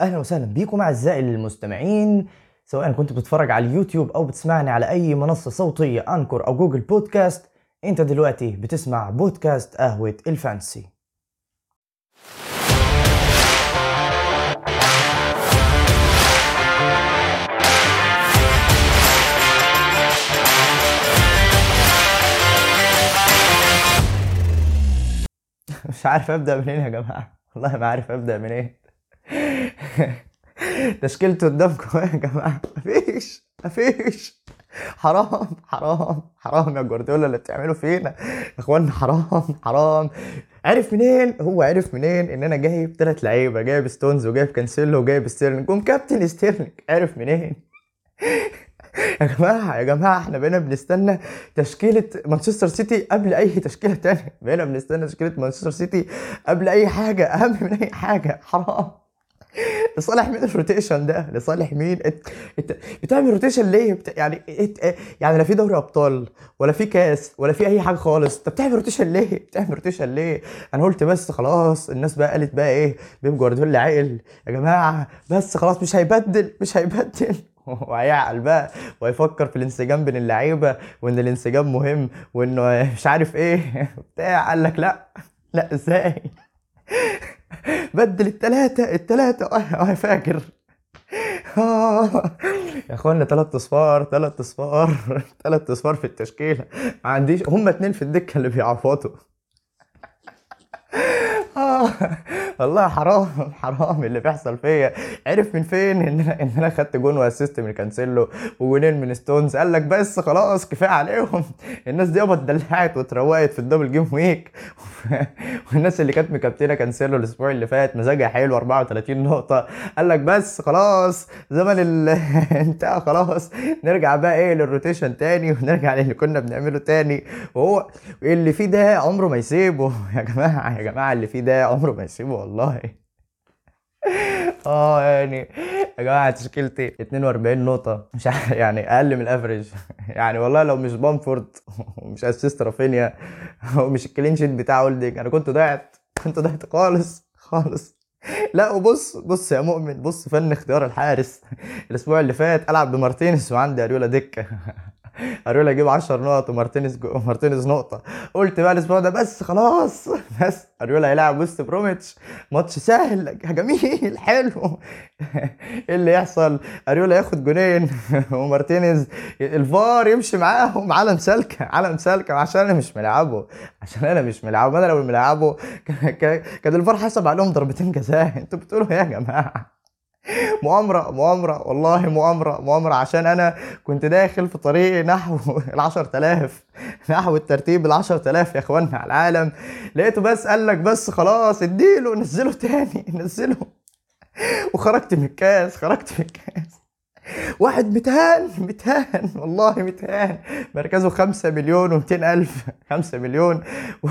أهلا وسهلا بيكم أعزائي المستمعين سواء كنت بتتفرج على اليوتيوب أو بتسمعني على أي منصة صوتية أنكور أو جوجل بودكاست أنت دلوقتي بتسمع بودكاست قهوة الفانسي. مش عارف أبدأ منين يا جماعة. والله ما عارف أبدأ منين. تشكيلته قدامكم يا جماعة. مفيش مفيش. حرام حرام حرام يا جوارديولا. اللي بتعمله فينا يا إخوانا حرام حرام. عرف منين؟ هو عرف منين؟ إن أنا جايب ثلاث لعيبة جايب ستونز وجايب كانسيلو وجايب ستيرلينج. قوم كابتن ستيرلينج. عرف منين؟ يا جماعة يا جماعة إحنا بقينا بنستنى تشكيلة مانشستر سيتي قبل أي تشكيلة تانية. بقينا بنستنى تشكيلة مانشستر سيتي قبل أي حاجة أهم من أي حاجة. حرام. لصالح مين ال rotation ده؟ لصالح مين؟ انت انت بتعمل rotation ليه؟ بت... يعني انت... يعني لا في دوري أبطال ولا في كاس ولا في أي حاجة خالص. انت بتعمل rotation ليه؟ بتعمل rotation ليه؟ أنا قلت بس خلاص الناس بقى قالت بقى إيه؟ بيب جوارديولا عقل يا جماعة بس خلاص مش هيبدل مش هيبدل. وهيعقل بقى وهيفكر في الانسجام بين اللعيبة وإن الانسجام مهم وإنه مش عارف إيه. بتاع قال لك لا. لا إزاي؟ بدل التلاتة التلاتة. آه فاكر. آه. يا أخوانا تلات أصفار تلات أصفار. تلات أصفار في التشكيلة. ما عنديش هما اتنين في الدكة اللي بيعفطوا آه. والله حرام حرام اللي بيحصل فيا. عرف من فين إن أنا إن أنا خدت جون و assist من كانسيلو وجونين من ستونز؟ قال لك بس خلاص كفاية عليهم. الناس دي اتدلعت واتروقت في ال double game week. والناس اللي كانت مكابتنة كانسيلو الأسبوع اللي فات مزاجها حلو 34 نقطة. قال لك بس خلاص زمن ال... انتهى خلاص. نرجع بقى إيه لل rotation تاني ونرجع للي كنا بنعمله تاني. وهو اللي فيه ده عمره ما يسيبه. يا جماعة يا جماعة اللي فيه ده عمره ما يسيبه والله. آه يعني يا جماعة تشكيلتي 42 نقطة. مش يعني أقل من ال average. يعني والله لو مش بامفورد ومش assist رافينيا ومش ال clean sheet بتاع أيلينج أنا كنت ضعت. كنت ضعت خالص خالص. لا وبص بص يا مؤمن. بص فن اختيار الحارس. الأسبوع اللي فات ألعب بمارتينيز وعندي أريولا دكه اريولا يجيب 10 نقط ومارتينيز جو... مارتينيز نقطة. قلت بقى الأسبوع ده بس خلاص. بس اريولا هيلاعب وست بروميتش. ماتش سهل. جميل. حلو. إيه اللي يحصل؟ اريولا ياخد جونين. ومارتينيز الفار يمشي معاهم. علم سالكة. علم سالكة. عشان أنا مش ملعبه. عشان أنا مش ملعبه. أنا لو ملعبه. كان الفار حسب عليهم ضربتين جزاء. أنتوا بتقولوا إيه يا جماعة؟ مؤامرة مؤامرة والله مؤامرة مؤامرة. عشان أنا كنت داخل في طريق نحو ال 10000 نحو الترتيب ال 10000 يا إخوانا على العالم. لقيته بس قال لك بس خلاص اديله نزله تاني نزله. وخرجت من الكاس خرجت من الكاس. واحد متهان متهان والله متهان. مركزه خمسة مليون ومتين ألف خمسة مليون. و...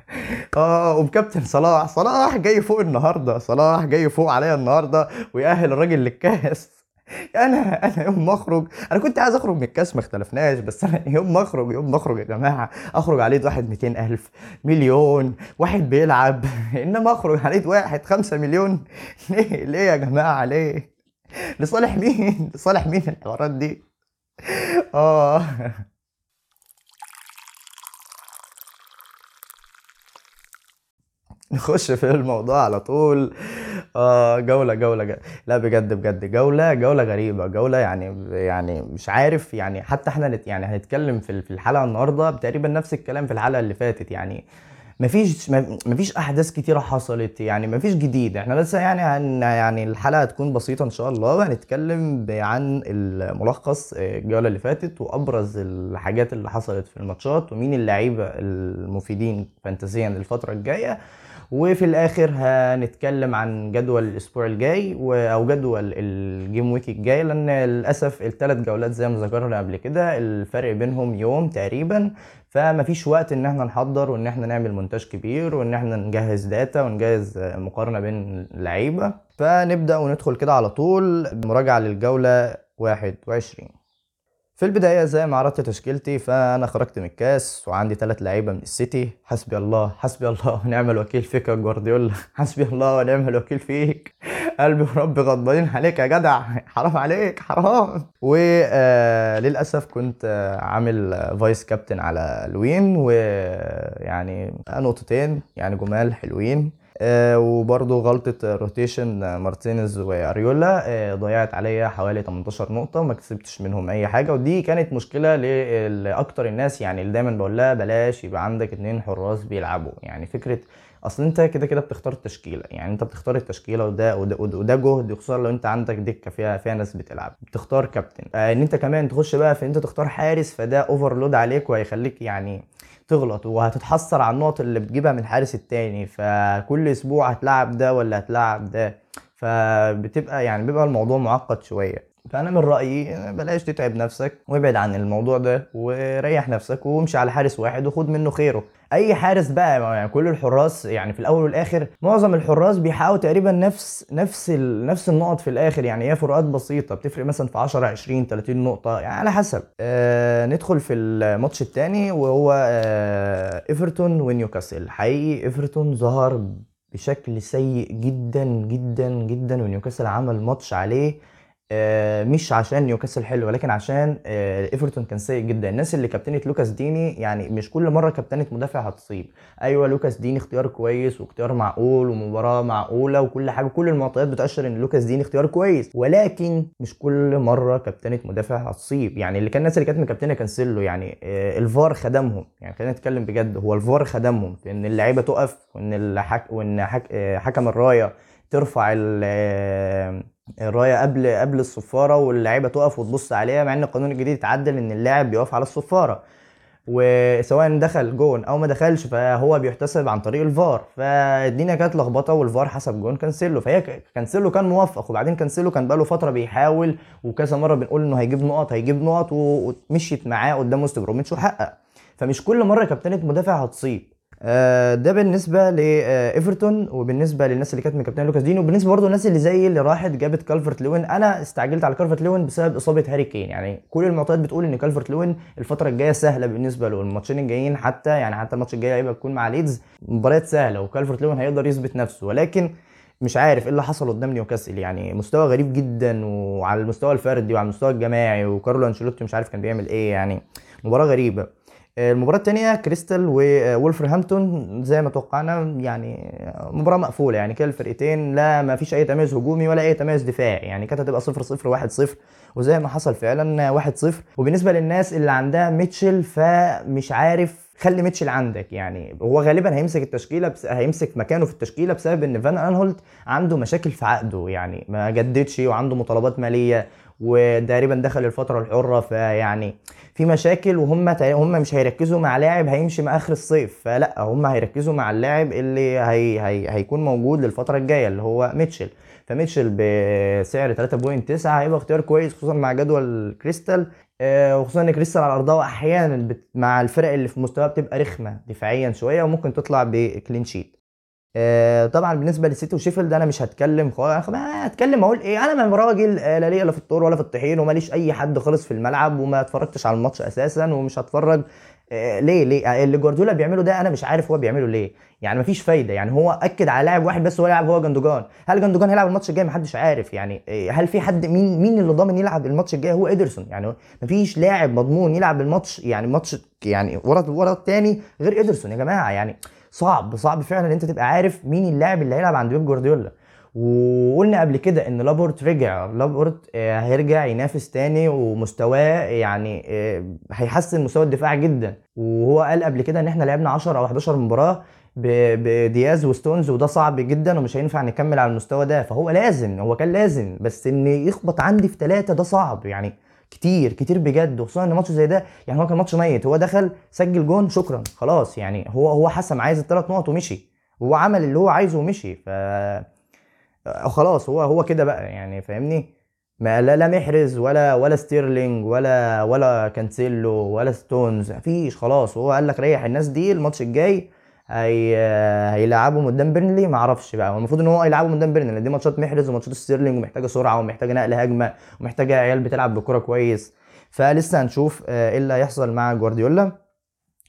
آه ومكابتن صلاح صلاح جاي فوق النهارده صلاح جاي فوق عليا النهارده ويأهل الراجل للكاس. أنا أنا يوم ما أخرج أنا كنت عايز أخرج من الكاس ما اختلفناش بس أنا يوم ما أخرج يوم ما أخرج يا جماعة أخرج عليه واحد 200 ألف مليون واحد بيلعب. إنما أخرج عليه واحد 5 مليون. ليه ليه يا جماعة ليه؟ لصالح مين؟ لصالح مين الحوارات دي؟ آه. نخش في الموضوع على طول. آه جولة جولة جولة. لا بجد بجد. جولة جولة غريبة. جولة يعني يعني مش عارف يعني حتى إحنا يعني هنتكلم في الحلقة النهاردة تقريبا نفس الكلام في الحلقة اللي فاتت يعني. مفيش مفيش أحداث كتيرة حصلت يعني مفيش جديد. إحنا بس يعني هن يعني الحلقة هتكون بسيطة إن شاء الله وهنتكلم عن الملخص الجولة اللي فاتت وأبرز الحاجات اللي حصلت في الماتشات ومين اللعيبة المفيدين فانتازيا الفترة الجاية. وفي الآخر هنتكلم عن جدول الأسبوع الجاي أو جدول ال game week الجاي لأن للأسف الثلاث جولات زي ما ذكرنا قبل كده الفرق بينهم يوم تقريبا فمفيش وقت إن إحنا نحضر وإن إحنا نعمل مونتاج كبير وإن إحنا نجهز data ونجهز مقارنة بين اللعيبة. فنبدأ وندخل كده على طول مراجعة للجولة 21 في البداية زي ما عرضت تشكيلتي فأنا خرجت من الكاس وعندي ثلاث لعيبة من السيتي. حسبي الله حسبي الله ونعم الوكيل فيك يا جوارديولا. حسبي الله ونعم الوكيل فيك. قلبي وربي غضبانين عليك يا جدع. حرام عليك حرام. وللاسف كنت آه، عامل vice captain على لوين ويعني نقطتين يعني جمال حلوين. آه، وبرضه غلطة rotation مارتينيز وأريولا آه، ضيعت عليا حوالي 18 نقطة ما كسبتش منهم أي حاجة. ودي كانت مشكلة لأكتر الناس يعني اللي دايما بقول لها بلاش يبقى عندك اتنين حراس بيلعبوا. يعني فكرة اصل انت كده كده بتختار التشكيلة. يعني انت بتختار التشكيلة وده وده, وده جهد خصوصا لو انت عندك دكة فيها فيها ناس بتلعب. بتختار كابتن آه ان انت كمان تخش بقى في انت تختار حارس فده overload عليك وهيخليك يعني تغلط وهتتحسر على النقط اللي بتجيبها من الحارس التاني. فكل أسبوع هتلعب ده ولا هتلعب ده. فبتبقى يعني بيبقى الموضوع معقد شوية. فأنا من رأيي بلاش تتعب نفسك وابعد عن الموضوع ده وريح نفسك وامشي على حارس واحد وخد منه خيره. أي حارس بقى يعني كل الحراس يعني في الأول والآخر معظم الحراس بيحققوا تقريبا نفس نفس. نفس النقط في الآخر. يعني هي فروقات بسيطة بتفرق مثلا في 10 20 30 نقطة يعني على حسب. آه ندخل في الماتش الثاني وهو آه إيفرتون ونيوكاسل. حقيقي إيفرتون ظهر بشكل سيء جدا جدا جدا ونيوكاسل عمل ماتش عليه مش عشان نيوكاسل حلو ولكن عشان آه، إيفرتون كان سيء جدا. الناس اللي كابتنت لوكاس ديني يعني مش كل مرة كابتنت مدافع هتصيب. أيوه لوكاس ديني اختيار كويس واختيار معقول ومباراة معقولة وكل حاجة كل المعطيات بتأشر إن لوكاس ديني اختيار كويس. ولكن مش كل مرة كابتنت مدافع هتصيب. يعني اللي كان الناس اللي كانت مكابتنة كانسيلو يعني آه، الفار خدمهم. يعني خلينا نتكلم بجد هو الفار خدمهم في إن اللعيبة تقف وإن الحك وإن حك... حكم الراية ترفع الراية قبل قبل الصفارة واللعيبة تقف وتبص عليها مع إن القانون الجديد اتعدل إن اللاعب بيقف على الصفارة. وسواء دخل جون أو ما دخلش فهو بيحتسب عن طريق الفار. فالدنيا كانت لخبطة والفار حسب جون كانسيلو. فهي كانسيلو كان موفق وبعدين كانسيلو كان بقاله فترة بيحاول وكذا مرة بنقول إنه هيجيب نقط هيجيب نقط ومشيت معاه قدام وست بروميتش وحقق. فمش كل مرة كابتنت مدافع هتصيب ده بالنسبة لايفرتون وبالنسبة للناس اللي كانت مكابتنة لوكاس ديني وبالنسبة برضه للناس اللي زي اللي راحت جابت كالفرت لوين. أنا استعجلت على كالفرت لوين بسبب إصابة هاري كين. يعني كل المعطيات بتقول إن كالفرت لوين الفترة الجاية سهلة بالنسبة له. الماتشين الجايين حتى يعني حتى الماتش الجاي هيبقى بيكون مع ليدز مباريات سهلة وكالفرت لوين هيقدر يثبت نفسه. ولكن مش عارف إيه اللي حصل قدام نيوكاسل. يعني مستوى غريب جدا وعلى المستوى الفردي وعلى المستوى الجماعي وكارلو أنشيلوتي مش عارف كان بيعمل إيه. يعني مباراة غريبة. المباراة الثانية كريستال وولفرهامبتون زي ما توقعنا يعني مباراة مقفولة. يعني كده الفرقتين لا ما فيش أي تميز هجومي ولا أي تميز دفاعي. يعني كانت هتبقى 0 0 1 0 وزي ما حصل فعلا 1 0 وبالنسبة للناس اللي عندها ميتشل فمش عارف خلي ميتشل عندك. يعني هو غالبا هيمسك التشكيلة بس هيمسك مكانه في التشكيلة بسبب إن فان انهولت عنده مشاكل في عقده. يعني ما جددش وعنده مطالبات مالية. وتقريبا دخل الفترة الحرة فيعني في مشاكل وهم هم مش هيركزوا مع لاعب هيمشي مع آخر الصيف فلأ هم هيركزوا مع اللاعب اللي هي هي هيكون موجود للفترة الجاية اللي هو ميتشل. فميتشل بسعر 3.9 هيبقى اختيار كويس خصوصا مع جدول كريستال. آه، وخصوصا إن كريستال على أرضها أحيانا مع الفرق اللي في مستواها بتبقى رخمة دفاعيا شوية وممكن تطلع ب clean sheet آه، طبعا بالنسبة للسيتي وشيفيلد أنا مش هتكلم خالص هتكلم أقول إيه أنا من راجل آه، لا ليا لا في التور ولا في الطحين وماليش أي حد خالص في الملعب وما اتفرجتش على الماتش أساسا ومش هتفرج آه، ليه ليه؟ اللي جوارديولا بيعمله ده أنا مش عارف هو بيعمله ليه. يعني مفيش فايدة يعني هو أكد على لاعب واحد بس هو يلعب هو جندوجان. هل جندوجان هيلعب الماتش الجاي؟ محدش عارف. يعني هل في حد مين مين اللي ضامن يلعب الماتش الجاي؟ هو ادرسون يعني مفيش لاعب مضمون يلعب الماتش يعني ماتش يعني ورا ورا الثاني غير ادرسون يا جماعة. يعني صعب صعب فعلا إن أنت تبقى عارف مين اللاعب اللي هيلعب عند بيب جوارديولا. وقلنا قبل كده إن لابورت رجع لابورت آه، هيرجع ينافس تاني ومستواه يعني آه، هيحسن مستوى الدفاع جدا. وهو قال قبل كده إن إحنا لعبنا 10 أو 11 مباراة بدياز وستونز وده صعب جدا ومش هينفع نكمل على المستوى ده. فهو لازم هو كان لازم بس إن يخبط عندي في ثلاثة ده صعب يعني. كتير كتير بجد وخصوصا إن ماتش زي ده يعني هو كان ماتش ميت هو دخل سجل جون شكرا خلاص يعني هو هو حسم عايز الثلاث نقط ومشي وهو عمل اللي هو عايزه ومشي ف خلاص هو هو كده بقى يعني فاهمني؟ ما لا لا محرز ولا ولا ستيرلينج ولا ولا كانسيلو ولا ستونز مفيش خلاص هو قال لك ريح الناس دي الماتش الجاي هي هيلعبهم قدام بيرنلي؟ ما أعرفش بقى المفروض إن هو يلعبهم قدام بيرنلي دي ماتشات محرز وماتشات ستيرلينج ومحتاجة سرعة ومحتاجة نقل هجمة ومحتاجة عيال بتلعب بكوره كويس. فلسه هنشوف آه، إيه اللي هيحصل مع جوارديولا.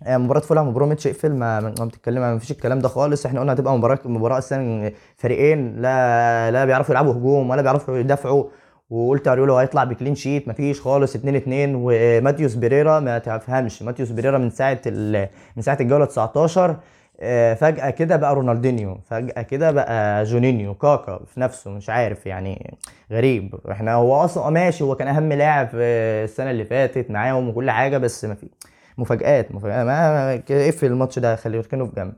آه، مباراة فولهام ووست بروميتش اقفل ما ما بتتكلم ما فيش الكلام ده خالص. إحنا قلنا هتبقى مباراة مباراة أصلا فريقين لا لا بيعرفوا يلعبوا هجوم ولا بيعرفوا يدافعوا. وقلت أريولا هيطلع ب clean sheet مفيش خالص. 2 2 وماتيوس بيريرا ما تفهمش. ماتيوس بيريرا من ساعة من ساعة الجولة 19 آه، فجأة كده بقى رونالدينيو فجأة كده بقى جونينيو كاكا في نفسه مش عارف يعني غريب. إحنا هو أصلا ماشي هو كان أهم لاعب السنة اللي فاتت معاهم وكل حاجة بس ما في مفاجآت مفاجآت. ما اقفل الماتش ده خليه يركنه في جنب.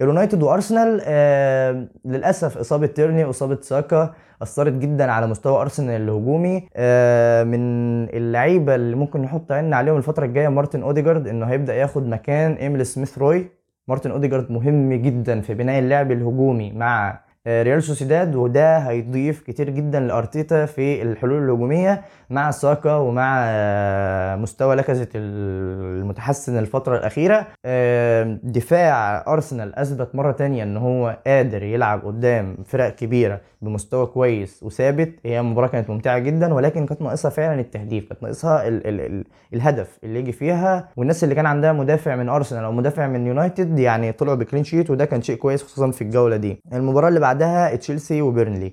اليونايتد وأرسنال آه للأسف إصابة تيرني واصابه ساكا أثرت جدا على مستوى أرسنال الهجومي. آه من اللعيبة اللي ممكن نحط عيننا عليهم الفترة الجاية مارتن أوديجارد إنه هيبدأ ياخد مكان ايميل سميث روي. مارتن اوديجارد مهم جدا في بناء اللعب الهجومي مع ريال سوسيداد وده هيضيف كتير جدا لأرتيتا في الحلول الهجومية مع ساكا ومع آه، مستوى لاكازيت المتحسن الفترة الأخيرة. آه، دفاع أرسنال أثبت مرة تانية إن هو قادر يلعب قدام فرق كبيرة بمستوى كويس وثابت. هي مباراه كانت ممتعة جدا ولكن كانت ناقصها فعلا التهديف كانت ناقصها ال ال ال الهدف اللي يجي فيها. والناس اللي كان عندها مدافع من أرسنال أو مدافع من يونايتد يعني طلعوا ب clean sheet وده كان شيء كويس خصوصا في الجولة دي. المباراة اللي بعدها تشيلسي وبيرنلي.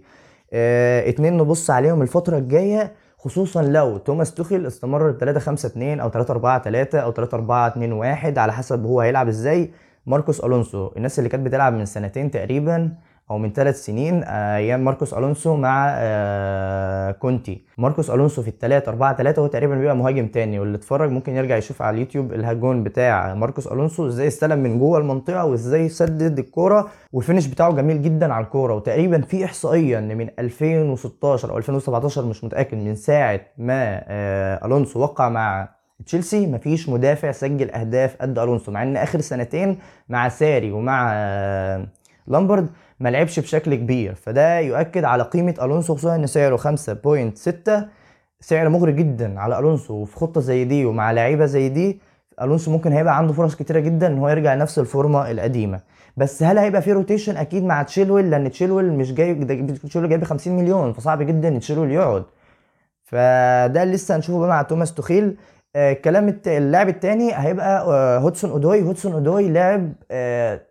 آه اتنين نبص عليهم الفترة الجاية خصوصا لو توماس توخيل استمر 3 5 2 أو 3 4 3 أو 3 4 2 1 على حسب هو هيلعب إزاي. ماركوس ألونسو الناس اللي كانت بتلعب من سنتين تقريبا أو من ثلاث سنين آه، أيام ماركوس ألونسو مع آه، كونتي. ماركوس ألونسو في الثلاث 4 3 هو تقريبا بيبقى مهاجم تاني. واللي اتفرج ممكن يرجع يشوف على اليوتيوب الجون بتاع ماركوس ألونسو إزاي استلم من جوه المنطقة وإزاي يسدد الكورة وال finish بتاعه جميل جدا على الكورة. وتقريبا في إحصائية إن من 2016 أو 2017 مش متأكد من ساعة ما آه، ألونسو وقع مع تشيلسي مفيش مدافع سجل أهداف قد ألونسو مع إن آخر سنتين مع ساري ومع لامبارد ما لعبش بشكل كبير. فده يؤكد على قيمة ألونسو خصوصا إن سعره 5.6 سعر مغري جدا على ألونسو وفي خطة زي دي ومع لعيبة زي دي ألونسو ممكن هيبقى عنده فرص كتيرة جدا إن هو يرجع لنفس الفورمة القديمة. بس هل هيبقى في rotation أكيد مع تشيلويل لأن تشيلويل مش جاي تشيلويل جايب 50 مليون فصعب جدا إن تشيلويل يقعد. فده لسه هنشوفه بقى مع توماس توخيل. آه الكلام اللاعب التاني هيبقى آه هودسون أودوي. هودسون أودوي لاعب آه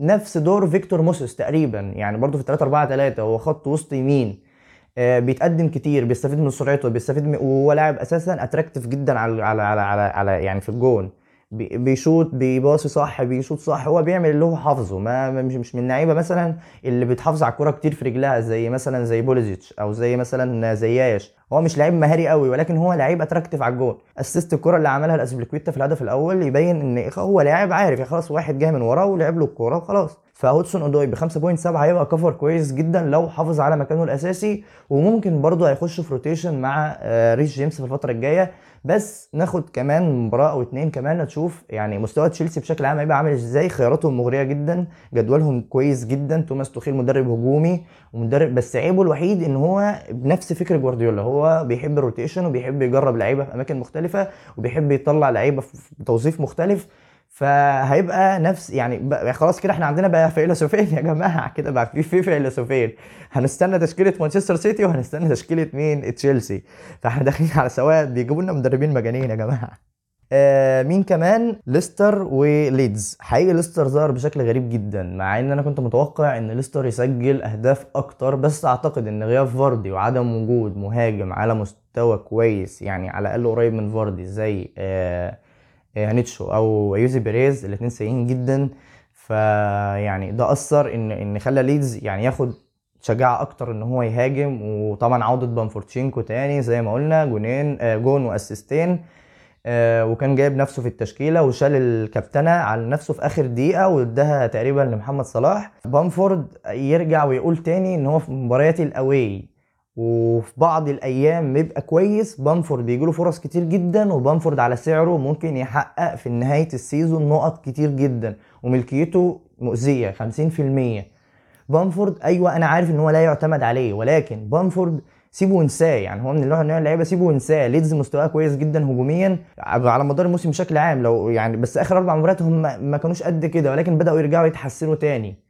نفس دور فيكتور موسيس تقريبا يعني برضه في 3 4 3 هو خط وسط يمين. آه، بيتقدم كتير بيستفيد من سرعته بيستفيد من وهو لاعب أساسا attractive جدا على على على على, على يعني في الجون. بيشوط بيباصي صح بيشوط صح هو بيعمل اللي هو حافظه ما مش مش من اللعيبة مثلا اللي بتحافظ على الكوره كتير في رجلها زي مثلا زي بوليسيتش أو زي مثلا زياش هو مش لعيب مهاري قوي ولكن هو لعيب attractive على الجون. assist الكوره اللي عملها لازبيليكويتا في الهدف الأول يبين إن هو لاعب عارف يعني خلاص واحد جاي من وراه ولعب له الكورة وخلاص. فهودسون أودوي ب 5.7 هيبقى cover كويس جدا لو حافظ على مكانه الأساسي وممكن برضه هيخش في rotation مع آه، ريس جيمس في الفترة الجاية. بس ناخد كمان مباراة أو اتنين كمان نشوف يعني مستوى تشيلسي بشكل عام هيبقى عامل إزاي. خياراتهم مغرية جدا جدولهم كويس جدا. توماس توخيل مدرب هجومي ومدرب بس عيبه الوحيد إن هو بنفس فكر جوارديولا. هو بيحب ال rotation وبيحب يجرب لعيبة في أماكن مختلفة وبيحب يطلع لعيبة في توظيف مختلف. فهيبقى نفس يعني خلاص كده إحنا عندنا بقى فيلسوفين يا جماعة كده بقى في في فيلسوفين. هنستنى تشكيلة مانشستر سيتي وهنستنى تشكيلة مين؟ تشيلسي. فاحنا داخلين على سواد بيجيبوا لنا مدربين مجانين يا جماعة. آه مين كمان؟ ليستر وليدز. حقيقي ليستر ظهر بشكل غريب جدا مع إن أنا كنت متوقع إن ليستر يسجل أهداف أكتر بس أعتقد إن غياب فاردي وعدم وجود مهاجم على مستوى كويس يعني على الأقل قريب من فاردي زي آه إيهيناتشو أو أيوزي بيريز الاثنين سيئين جدا. فيعني ده أثر إن إن خلى ليدز يعني ياخد شجاعة أكتر إن هو يهاجم. وطبعا عودة بامفوردتشينكو تاني زي ما قلنا جونين آه، جون و assist ين آه، وكان جايب نفسه في التشكيلة وشال الكابتنة على نفسه في آخر دقيقة واداها تقريبا لمحمد صلاح. بامفورد يرجع ويقول تاني إن هو في مباريات ال away وفي بعض الأيام بيبقى كويس. بامفورد بيجيله فرص كتير جدا وبامفورد على سعره ممكن يحقق في نهاية ال season نقط كتير جدا وملكيته مؤذية 50% بامفورد أيوه أنا عارف إن هو لا يعتمد عليه ولكن بامفورد سيبه وانساه. يعني هو من النوع من اللعيبة سيبه وانساه. ليدز مستواه كويس جدا هجوميا على مدار الموسم بشكل عام. لو يعني بس آخر أربع مباريات هم ما كانوش قد كده ولكن بدأوا يرجعوا يتحسنوا تاني.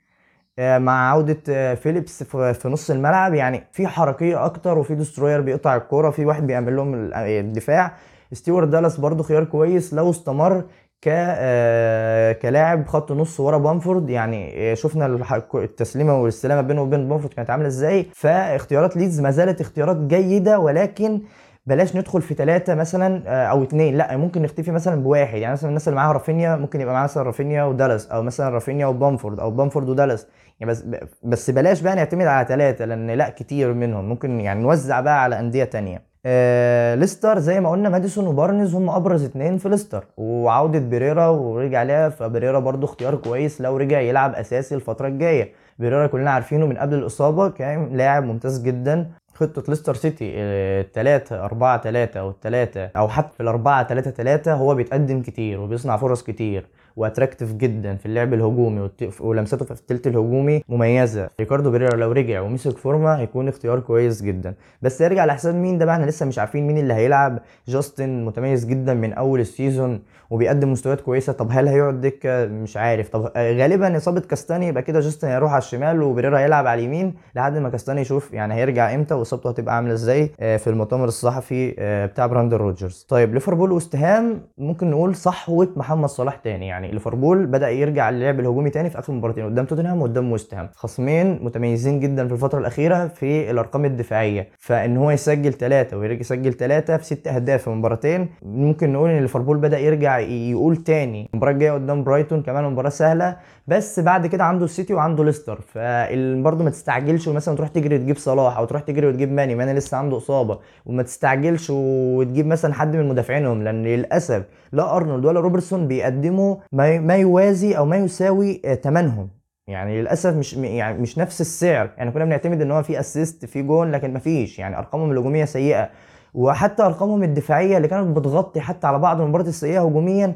مع عودة آه، فيليبس في نص الملعب. يعني في حركية أكتر وفي destroyer بيقطع الكورة في واحد بيعمل لهم الدفاع. ستيوارت دالاس برضو خيار كويس لو استمر ك آه، كلاعب خط نص ورا بامفورد. يعني شفنا التسليمة والاستلامه بينه وبين بامفورد كانت عاملة إزاي. فاختيارات ليدز ما زالت اختيارات جيدة ولكن بلاش ندخل في ثلاثة مثلا آه، أو اثنين لا ممكن نكتفي مثلا بواحد. يعني مثلا الناس اللي معاها رافينيا ممكن يبقى معاها مثلا رافينيا ودالاس أو مثلا رافينيا وبامفورد أو بامفورد ودالاس. يعني بس بس بلاش بقى نعتمد على ثلاثة لأن لا كتير منهم. ممكن يعني نوزع بقى على أندية تانية. آه ليستر زي ما قلنا ماديسون وبارنز هم أبرز اتنين في ليستر. وعودة بيريرا ورجع لها. فبيريرا برضو اختيار كويس لو رجع يلعب أساسي الفترة الجاية. بيريرا كلنا عارفينه من قبل الإصابة كان لاعب ممتاز جدا. خطة ليستر سيتي التلاتة أربعة تلاتة أو التلاتة أو حتى في الأربعة تلاتة تلاتة هو بيتقدم كتير وبيصنع فرص كتير. و attractive جدا في اللعب الهجومي ولمساته في الثلث الهجومي مميزة. ريكاردو بيريرا لو رجع ومسك form ما هيكون اختيار كويس جدا. بس يرجع على حساب مين ده بقى؟ إحنا لسه مش عارفين مين اللي هيلعب. جاستن متميز جدا من أول ال season وبيقدم مستويات كويسة. طب هل هيقعد دكة؟ مش عارف. طب غالبا إصابة كاستاني يبقى كده جاستن هيروح على الشمال وبريرا هيلعب على اليمين لحد ما كاستاني يشوف يعني هيرجع إمتى وإصابته هتبقى عاملة إزاي آه، في المؤتمر الصحفي آه، بتاع براندن روجرز طيب ليفربول واستهام ممكن نقول صحوة محمد صلاح تاني يعني. ليفربول بدأ يرجع للعب الهجومي تاني في آخر مباراتين قدام توتنهام وقدام ويست هام. خصمين متميزين جدا في الفترة الأخيرة في الأرقام الدفاعية. فإن هو يسجل ثلاثة ويرجع يسجل ثلاثة في ست أهداف في مباراتين ممكن نقول إن ليفربول بدأ يرجع يقول تاني. المباراة الجاية قدام برايتون كمان مباراة سهلة بس بعد كده عنده السيتي وعنده ليستر. فبرضه ما تستعجلش مثلا تروح تجري تجيب صلاح أو تروح تجري وتجيب ماني ماني لسه عنده إصابة. وما تستعجلش وتجيب مثلا حد من مدافعينهم لأن للأسف لا أرنولد ولا روبرتسون بيقدموا ما يوازي أو ما يساوي ثمنهم يعني للأسف مش يعني مش نفس السعر. يعني كنا بنعتمد إن هو في assist في جون لكن ما فيش. يعني أرقامهم الهجومية سيئة. وحتى أرقامهم الدفاعية اللي كانت بتغطي حتى على بعض المباريات السيئة هجوميا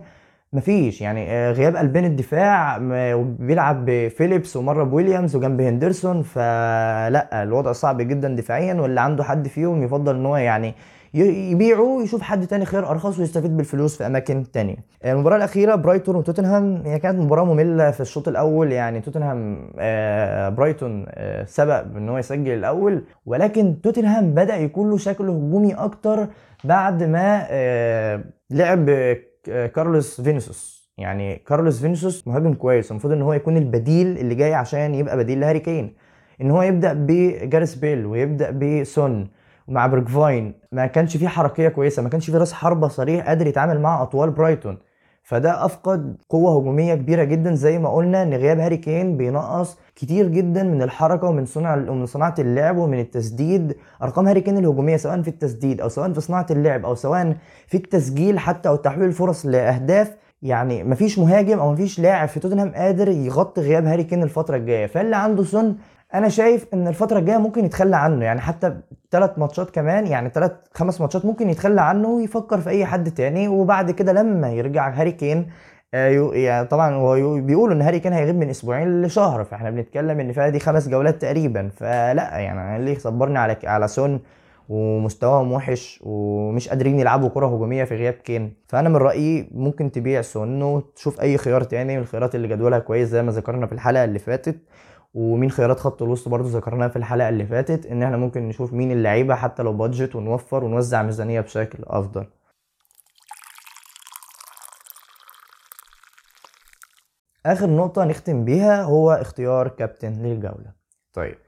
مفيش يعني آه، غياب قلبين الدفاع بيلعب بفيليبس ومرة بويليامز وجنب هندرسون. فلا الوضع صعب جدا دفاعيا واللي عنده حد فيهم يفضل إن هو يعني يبيعه ويشوف حد تاني خير أرخص ويستفيد بالفلوس في أماكن تانية. المباراة الأخيرة برايتون وتوتنهام هي كانت مباراة مملة في الشوط الأول يعني توتنهام آه، برايتون آه، سبق ان هو يسجل الأول ولكن توتنهام بدأ يكون له شكل هجومي أكتر بعد ما لعب كارلوس فينيسوس يعني كارلوس فينيسوس مهاجم كويس المفروض إن هو يكون البديل اللي جاي عشان يبقى بديل لهاري كين. إن هو يبدأ بجاريث بيل ويبدأ بسون ومع برجفاين ما كانش فيه حركية كويسة ما كانش فيه راس حربة صريح قادر يتعامل مع أطوال برايتون. فده أفقد قوة هجومية كبيرة جدا زي ما قلنا إن غياب هاري كين بينقص كتير جدا من الحركة ومن صنع ومن صناعة اللعب ومن التسديد. أرقام هاري كين الهجومية سواء في التسديد أو سواء في صناعة اللعب أو سواء في التسجيل حتى أو تحويل الفرص لأهداف يعني مفيش مهاجم أو مفيش لاعب في توتنهام قادر يغطي غياب هاري كين الفترة الجاية. فاللي عنده سون أنا شايف إن الفترة الجاية ممكن يتخلى عنه يعني حتى ثلاث ماتشات كمان يعني ثلاث خمس ماتشات ممكن يتخلى عنه ويفكر في أي حد تاني وبعد كده لما يرجع هاري كين يعني طبعا هو بيقولوا إن هاري كين هيغيب من أسبوعين لشهر فإحنا بنتكلم إن فيها دي خمس جولات تقريبا فلا يعني اللي صبرني على على سون ومستواهم وحش ومش قادرين يلعبوا كرة هجومية في غياب كين. فأنا من رأيي ممكن تبيع سون وتشوف أي خيار تاني من الخيارات اللي جدولها كويس زي ما ذكرنا في الحلقة اللي فاتت. ومين خيارات خط الوسط برضو ذكرناها في الحلقة اللي فاتت إن إحنا ممكن نشوف مين اللعيبة حتى لو budget ونوفر ونوزع ميزانية بشكل أفضل. آخر نقطة نختم بيها هو اختيار كابتن للجولة. طيب.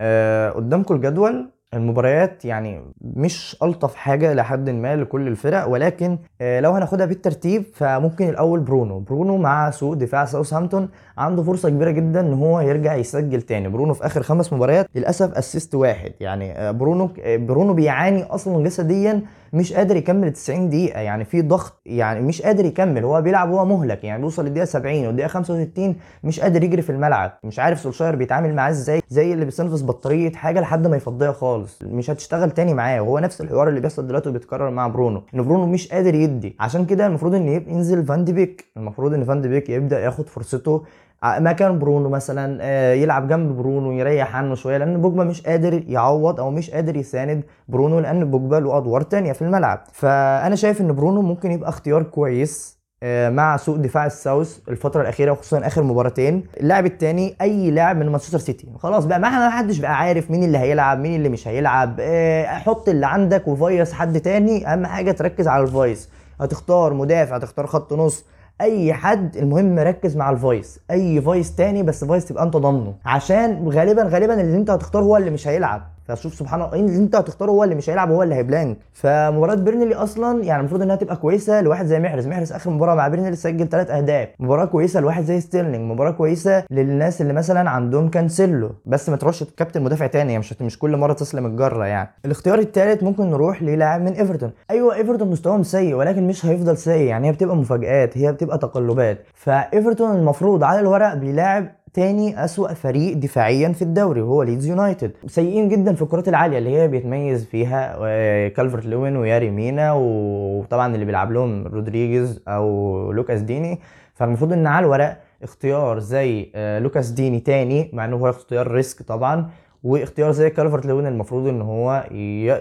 آه قدامكم الجدول. المباريات يعني مش ألطف حاجة لحد ما لكل الفرق ولكن آه، لو هناخدها بالترتيب فممكن الأول برونو. برونو مع سوء دفاع ساوثهامبتون عنده فرصة كبيرة جدا إن هو يرجع يسجل تاني. برونو في آخر خمس مباريات للأسف assist واحد. يعني آه، برونو آه، برونو بيعاني أصلا جسديا مش قادر يكمل 90 دقيقة. يعني في ضغط يعني مش قادر يكمل. هو بيلعب وهو مهلك. يعني بيوصل للدقيقة 70 والدقيقة 65 مش قادر يجري في الملعب. مش عارف سولشاير بيتعامل معاه إزاي زي اللي بيستنفذ بطارية حاجة لحد ما يفضيها خالص. مش هتشتغل تاني معاه. وهو نفس الحوار اللي بيحصل دلوقتي وبيتكرر مع برونو إن برونو مش قادر يدي. عشان كده المفروض إن ينزل فان دي بيك. المفروض إن فان دي بيك يبدأ ياخد فرصته مكان برونو مثلا آه، يلعب جنب برونو يريح عنه شوية لأن بوجبا مش قادر يعوض أو مش قادر يساند برونو لأن بوجبا له أدوار تانية في الملعب. فأنا شايف إن برونو ممكن يبقى اختيار كويس. آه، مع سوء دفاع الساوث الفترة الأخيرة وخصوصا آخر مباراتين. اللاعب الثاني أي لاعب من مانشستر سيتي. خلاص بقى ما حدش بقى عارف مين اللي هيلعب مين اللي مش هيلعب. آه، حط اللي عندك و vice حد تاني. أهم حاجة تركز على ال vice هتختار مدافع هتختار خط نص. أي حد المهم ركز مع ال vice أي vice تاني بس vice تبقى أنت ضامنه. عشان غالبا غالبا اللي أنت هتختاره هو اللي مش هيلعب. فشوف سبحان الله أنت هتختاره هو اللي مش هيلعب هو اللي هي blank. فمباراة بيرنلي أصلا يعني المفروض إنها تبقى كويسة لواحد زي محرز. محرز آخر مباراة مع بيرنلي سجل ثلاث أهداف. مباراة كويسة لواحد زي ستيرلينج. مباراة كويسة للناس اللي مثلا عندهم كانسيلو. بس ما تروحش كابتن مدافع تاني مش مش كل مرة تسلم الجرة يعني. الاختيار الثالث ممكن نروح للاعب من إيفرتون. أيوه إيفرتون مستواهم سيء ولكن مش هيفضل سيء. يعني هي بتبقى مفاجآت هي بتبقى تقلبات. فإيفرتون المفروض على الورق بيلاعب تاني أسوأ فريق دفاعيا في الدوري وهو ليدز يونايتد سيئين جدا في الكرات العالية اللي هي بيتميز فيها آه، كالفرت لوين وياري مينا وطبعا اللي بيلعب لهم رودريجيز أو لوكاس ديني. فالمفروض إن على الورق اختيار زي آه، لوكاس ديني تاني مع إنه هو اختيار risk طبعا واختيار زي كالفرت لوين المفروض إن هو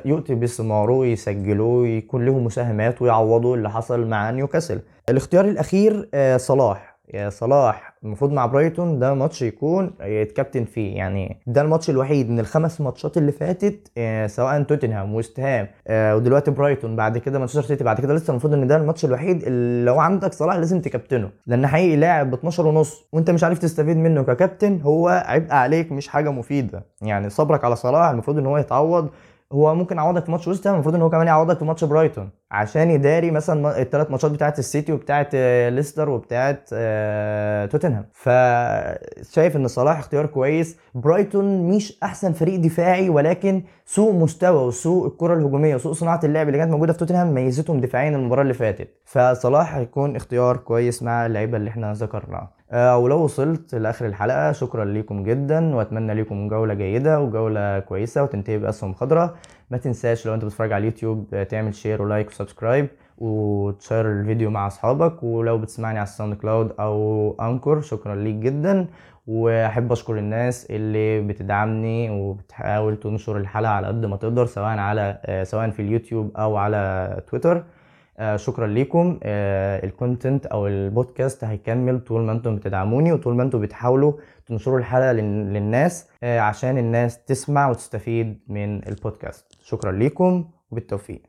يؤتي بثماره يسجلوه يكون له مساهمات ويعوضوا اللي حصل مع نيوكاسل الاختيار الأخير آه، صلاح. صلاح المفروض مع برايتون ده ماتش يكون يتكابتن فيه. يعني ده الماتش الوحيد من الخمس ماتشات اللي فاتت آه، سواء توتنهام ويست هام آه، ودلوقتي برايتون بعد كده مانشستر سيتي بعد كده لسه المفروض ان ده الماتش الوحيد اللي لو عندك صلاح لازم تكابتنه لأن حقيقي لاعب ب 12 ونص وانت مش عارف تستفيد منه ككابتن هو عبء عليك مش حاجة مفيدة. يعني صبرك على صلاح المفروض ان هو يتعوض. هو ممكن يعوضك في ماتش ويست هام المفروض إن هو كمان يعوضك في ماتش برايتون. عشان يداري مثلا الثلاث ماتشات بتاعت السيتي وبتاعت آه، ليستر وبتاعت آه، توتنهام. فشايف إن صلاح اختيار كويس. برايتون مش أحسن فريق دفاعي ولكن سوء مستوى وسوء الكرة الهجومية وسوء صناعة اللعب اللي كانت موجودة في توتنهام ميزتهم دفاعيا المباراه اللي فاتت. فصلاح هيكون اختيار كويس مع اللعيبة اللي إحنا ذكرناها ولو وصلت لآخر الحلقة شكرا ليكم جدا وأتمنى لكم جولة جيدة وجولة كويسة وتنتهي بأسهم خضراء. ما تنساش لو أنت بتتفرج على اليوتيوب آه، تعمل share و like و subscribe وتشير الفيديو مع أصحابك. ولو بتسمعني على الساوند كلاود أو انكور شكرا ليك جدا. وأحب أشكر الناس اللي بتدعمني وبتحاول تنشر الحلقة على قد ما تقدر سواء على آه، سواء في اليوتيوب أو على تويتر آه، شكرا ليكم. آه، ال content أو البودكاست هيكمل طول ما أنتم بتدعموني وطول ما أنتم بتحاولوا تنشروا الحلقة لل- للناس آه، عشان الناس تسمع وتستفيد من البودكاست. شكرا ليكم وبالتوفيق.